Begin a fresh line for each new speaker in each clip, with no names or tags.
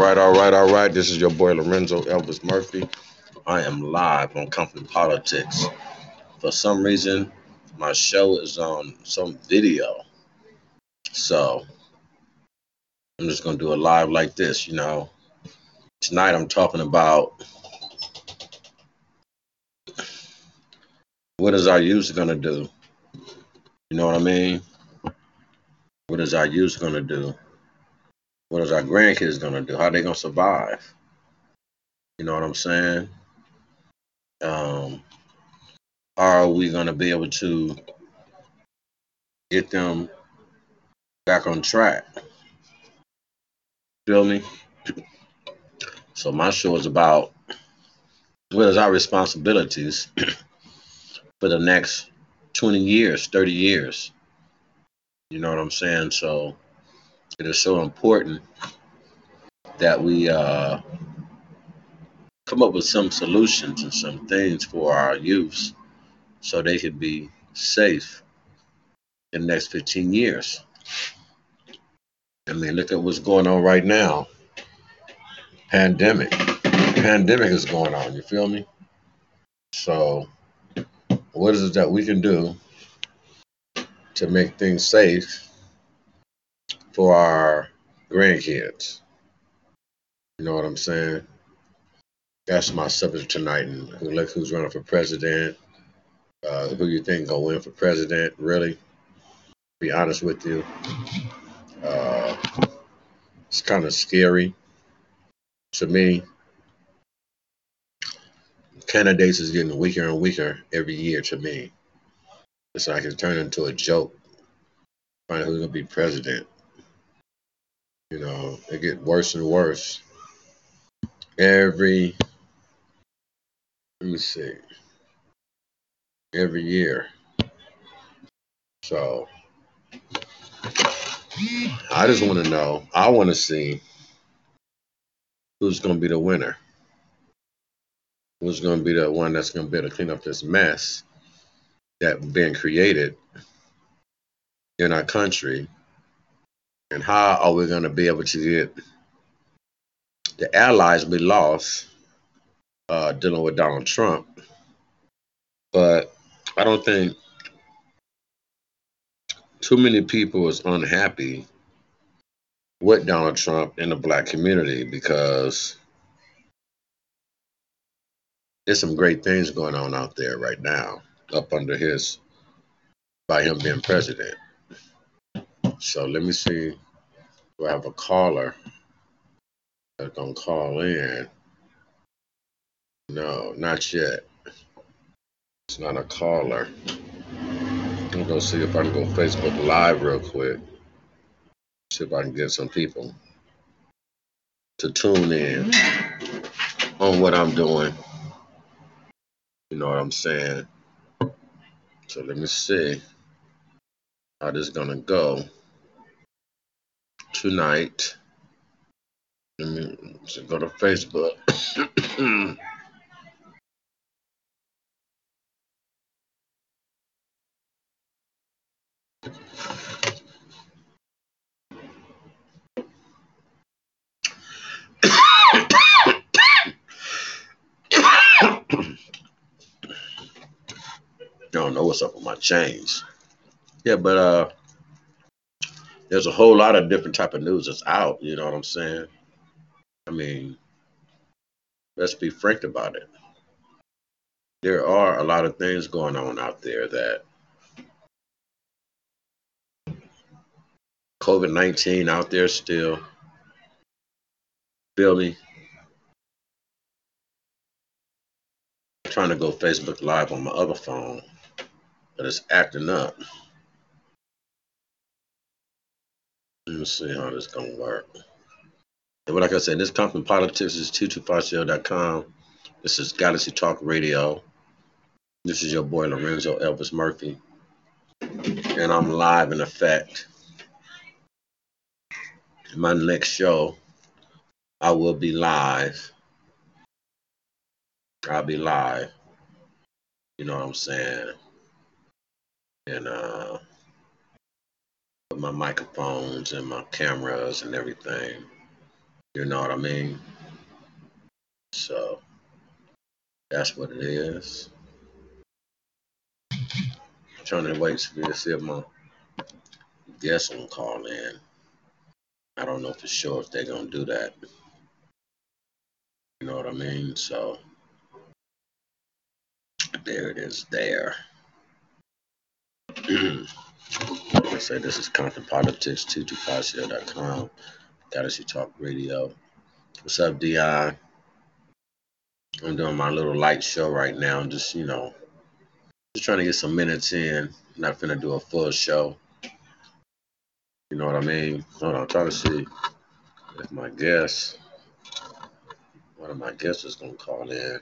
right, all right, all right. This is your boy Lorenzo Elvis Murphy. I am live on Compton Politics. For some reason, my show is on some video. So I'm just gonna do a live like this, you know. Tonight I'm talking about what is our youth gonna do? You know what I mean? What is our youth gonna do? What is our grandkids gonna do? How are they gonna survive? You know what I'm saying? Um, are we gonna be able to get them back on track? Feel me? So my show is about what is our responsibilities for the next 20 years, 30 years. You know what I'm saying? So it is so important that we uh, come up with some solutions and some things for our youths so they can be safe in the next 15 years. I mean, look at what's going on right now. Pandemic. Pandemic is going on, you feel me? So, what is it that we can do to make things safe for our grandkids. You know what I'm saying? That's my subject tonight. And who look who's running for president? Uh, who you think gonna win for president? Really? Be honest with you, uh, it's kind of scary to me. Candidates is getting weaker and weaker every year to me. It's like it's turned into a joke. Find who's gonna be president. You know, it get worse and worse. Every let me see. Every year. So I just want to know. I want to see who's going to be the winner. Who's going to be the one that's going to be able to clean up this mess that been created in our country and how are we going to be able to get the allies we lost uh, dealing with Donald Trump. But I don't think too many people is unhappy with Donald Trump in the black community because there's some great things going on out there right now up under his by him being president. So let me see. Do I have a caller that's gonna call in? No, not yet. It's not a caller. I'm gonna see if I can go Facebook Live real quick. See if I can get some people to tune in on what I'm doing. You know what I'm saying? So let me see how this is gonna go tonight. Let me go to Facebook. I don't know what's up with my chains. Yeah, but uh there's a whole lot of different type of news that's out, you know what I'm saying? I mean, let's be frank about it. There are a lot of things going on out there that COVID 19 out there still. Feel me? I'm trying to go Facebook Live on my other phone, but it's acting up. Let me see how this gonna work. And like I said, this Compton Politics is 2250.com. This is Galaxy Talk Radio. This is your boy Lorenzo Elvis Murphy. And I'm live in effect. In my next show, I will be live. I'll be live. You know what I'm saying? And uh my microphones and my cameras and everything. You know what I mean? So that's what it is. I'm trying to wait to see if my guests will call in. I don't know for sure if they're gonna do that. You know what I mean? So there it is there. I say this is Compton Politics 225cl.com. Galaxy Talk Radio. What's up, Dion? I'm doing my little light show right now. Just, you know, just trying to get some minutes in. I'm not finna do a full show. You know what I mean? Hold on, I'm trying to see if my guest, one of my guests is gonna call in.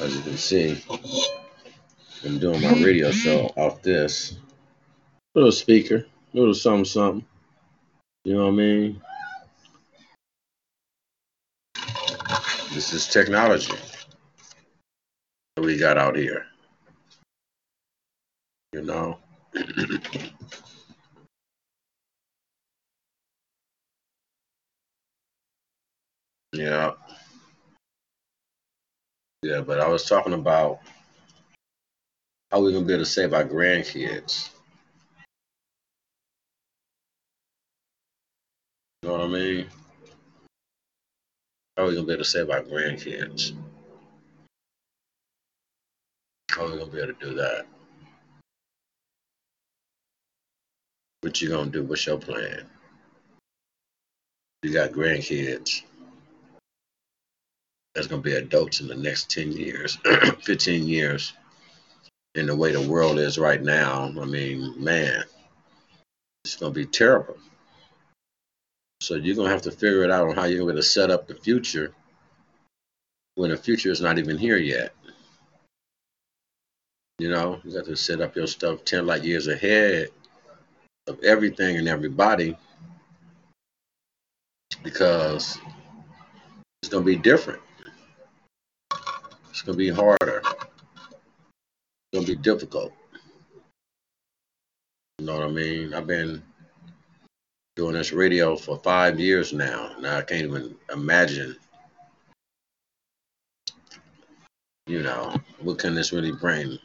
As you can see, I'm doing my radio show off this little speaker, little something, something. You know what I mean? This is technology that we got out here. You know? yeah. Yeah, but I was talking about how are we're gonna be able to save our grandkids. You know what I mean? How are we gonna be able to save our grandkids? How are we gonna be able to do that? What you gonna do? What's your plan? You got grandkids that's gonna be adults in the next 10 years, 15 years. In the way the world is right now, I mean, man, it's gonna be terrible. So you're gonna have to figure it out on how you're going to set up the future when the future is not even here yet. You know, you got to set up your stuff 10 light years ahead of everything and everybody because it's going to be different. It's going to be harder. To be difficult. You know what I mean? I've been doing this radio for five years now. Now I can't even imagine, you know, what can this really bring.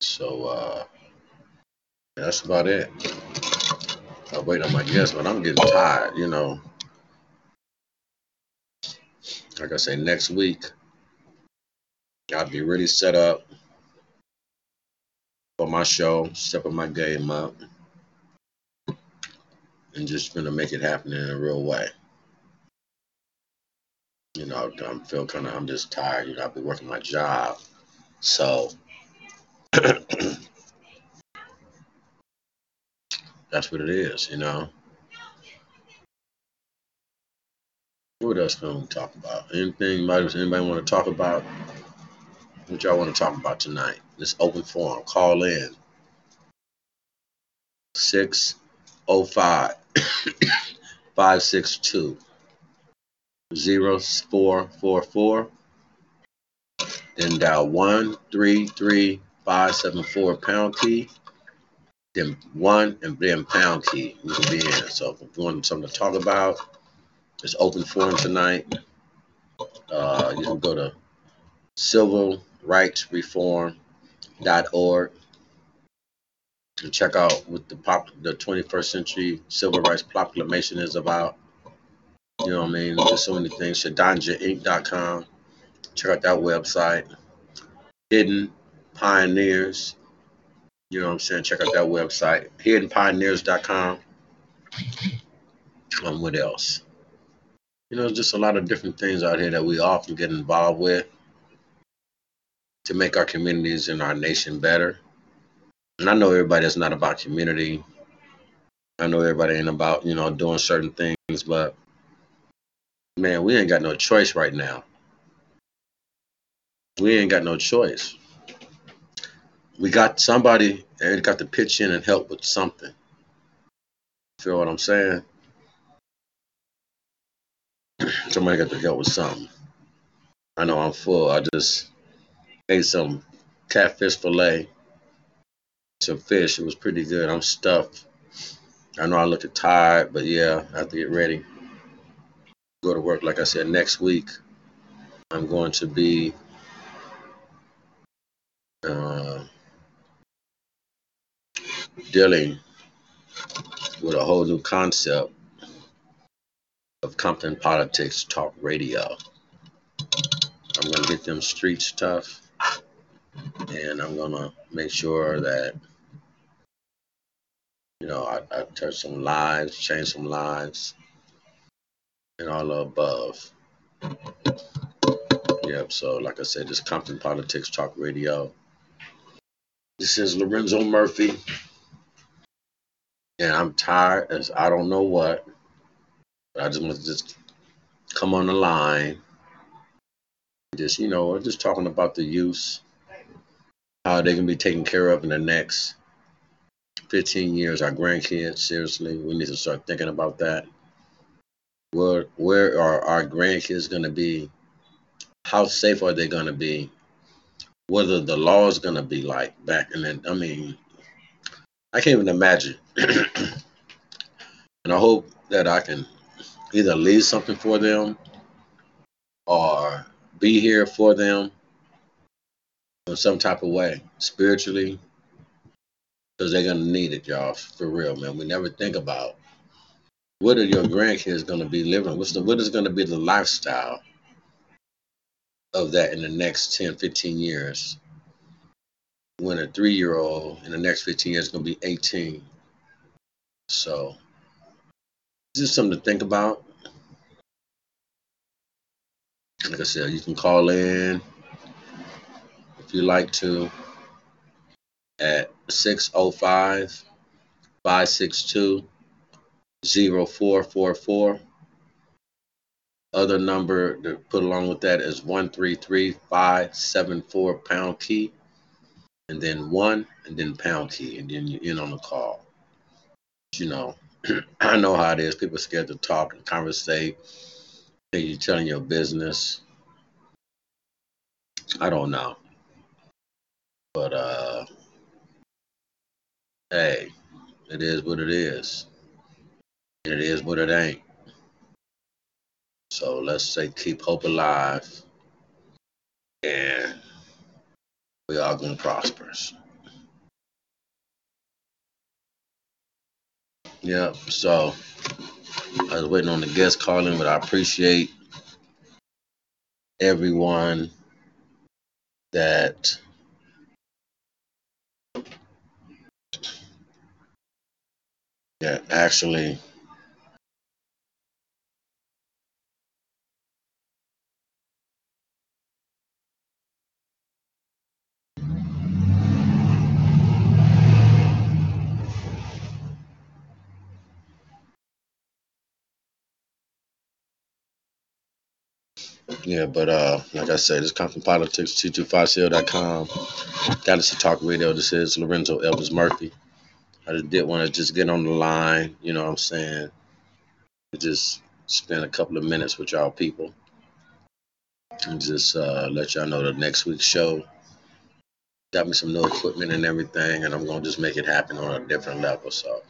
So uh, that's about it. I'll wait on my guests, but I'm getting tired, you know. Like I say, next week, I'll be really set up for my show, stepping my game up and just gonna make it happen in a real way. You know, I feel kind of, I'm just tired. You know, I've been working my job. So that's what it is, you know. What else can we talk about? Anything, anybody want to talk about? What y'all want to talk about tonight? This open forum. Call in. 605 562 0444. Then dial 133574 pound key. Then one and then pound key. Can be in. So if you want something to talk about, it's open forum tonight. Uh, you can go to civil rights reform.org and check out what the pop the 21st century civil rights proclamation is about. You know what I mean? There's so many things. ShadanjaInc.com. Check out that website. Hidden Pioneers. You know what I'm saying? Check out that website. HiddenPioneers.com. Um, what else? You know, just a lot of different things out here that we often get involved with to make our communities and our nation better. And I know everybody that's not about community. I know everybody ain't about, you know, doing certain things, but man, we ain't got no choice right now. We ain't got no choice. We got somebody that got to pitch in and help with something. Feel what I'm saying? Somebody got to help with something. I know I'm full. I just ate some catfish fillet some fish. It was pretty good. I'm stuffed. I know I look tired, but yeah, I have to get ready. Go to work. Like I said, next week I'm going to be uh, dealing with a whole new concept of Compton Politics Talk Radio. I'm going to get them street stuff and I'm to make sure that You know, I, I touched some lives, change some lives, and all the above. Yep. So, like I said, this Compton Politics Talk Radio. This is Lorenzo Murphy, and I'm tired as I don't know what. I just want to just come on the line, just you know, just talking about the use, how they can be taken care of in the next 15 years, our grandkids, seriously, we need to start thinking about that. Where where are our grandkids going to be? How safe are they going to be? What are the laws going to be like back in then? I mean, I can't even imagine. and I hope that I can either leave something for them or be here for them in some type of way, spiritually, because they're gonna need it, y'all. For real, man. We never think about what are your grandkids gonna be living? What's the what is gonna be the lifestyle of that in the next 10, 15 years? When a three year old in the next 15 years is gonna be 18. So just something to think about. Like I said, you can call in if you like to at 605 562 0444. Other number to put along with that is 133 574 pound key, and then one, and then pound key, and then you're in on the call. You know, I know how it is. People are scared to talk and conversate. You're telling your business. I don't know. But uh hey, it is what it is. It is what it ain't. So let's say keep hope alive and we are gonna prosper. Yep, so I was waiting on the guest calling, but I appreciate everyone that Yeah, actually, yeah, but uh, like I said, it's Compton Politics, T25CL.com. Got us to talk radio. This is Lorenzo Elvis Murphy. I just did want to just get on the line, you know what I'm saying? Just spend a couple of minutes with y'all people and just uh, let y'all know the next week's show got me some new equipment and everything, and I'm gonna just make it happen on a different level. So,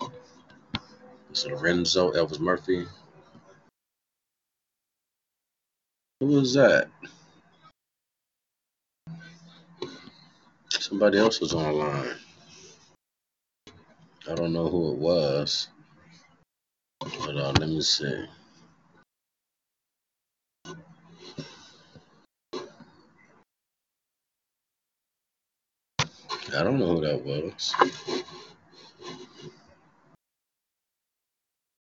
it's Lorenzo Elvis Murphy. Who was that? Somebody else was online. I don't know who it was. But let me see. I don't know who that was.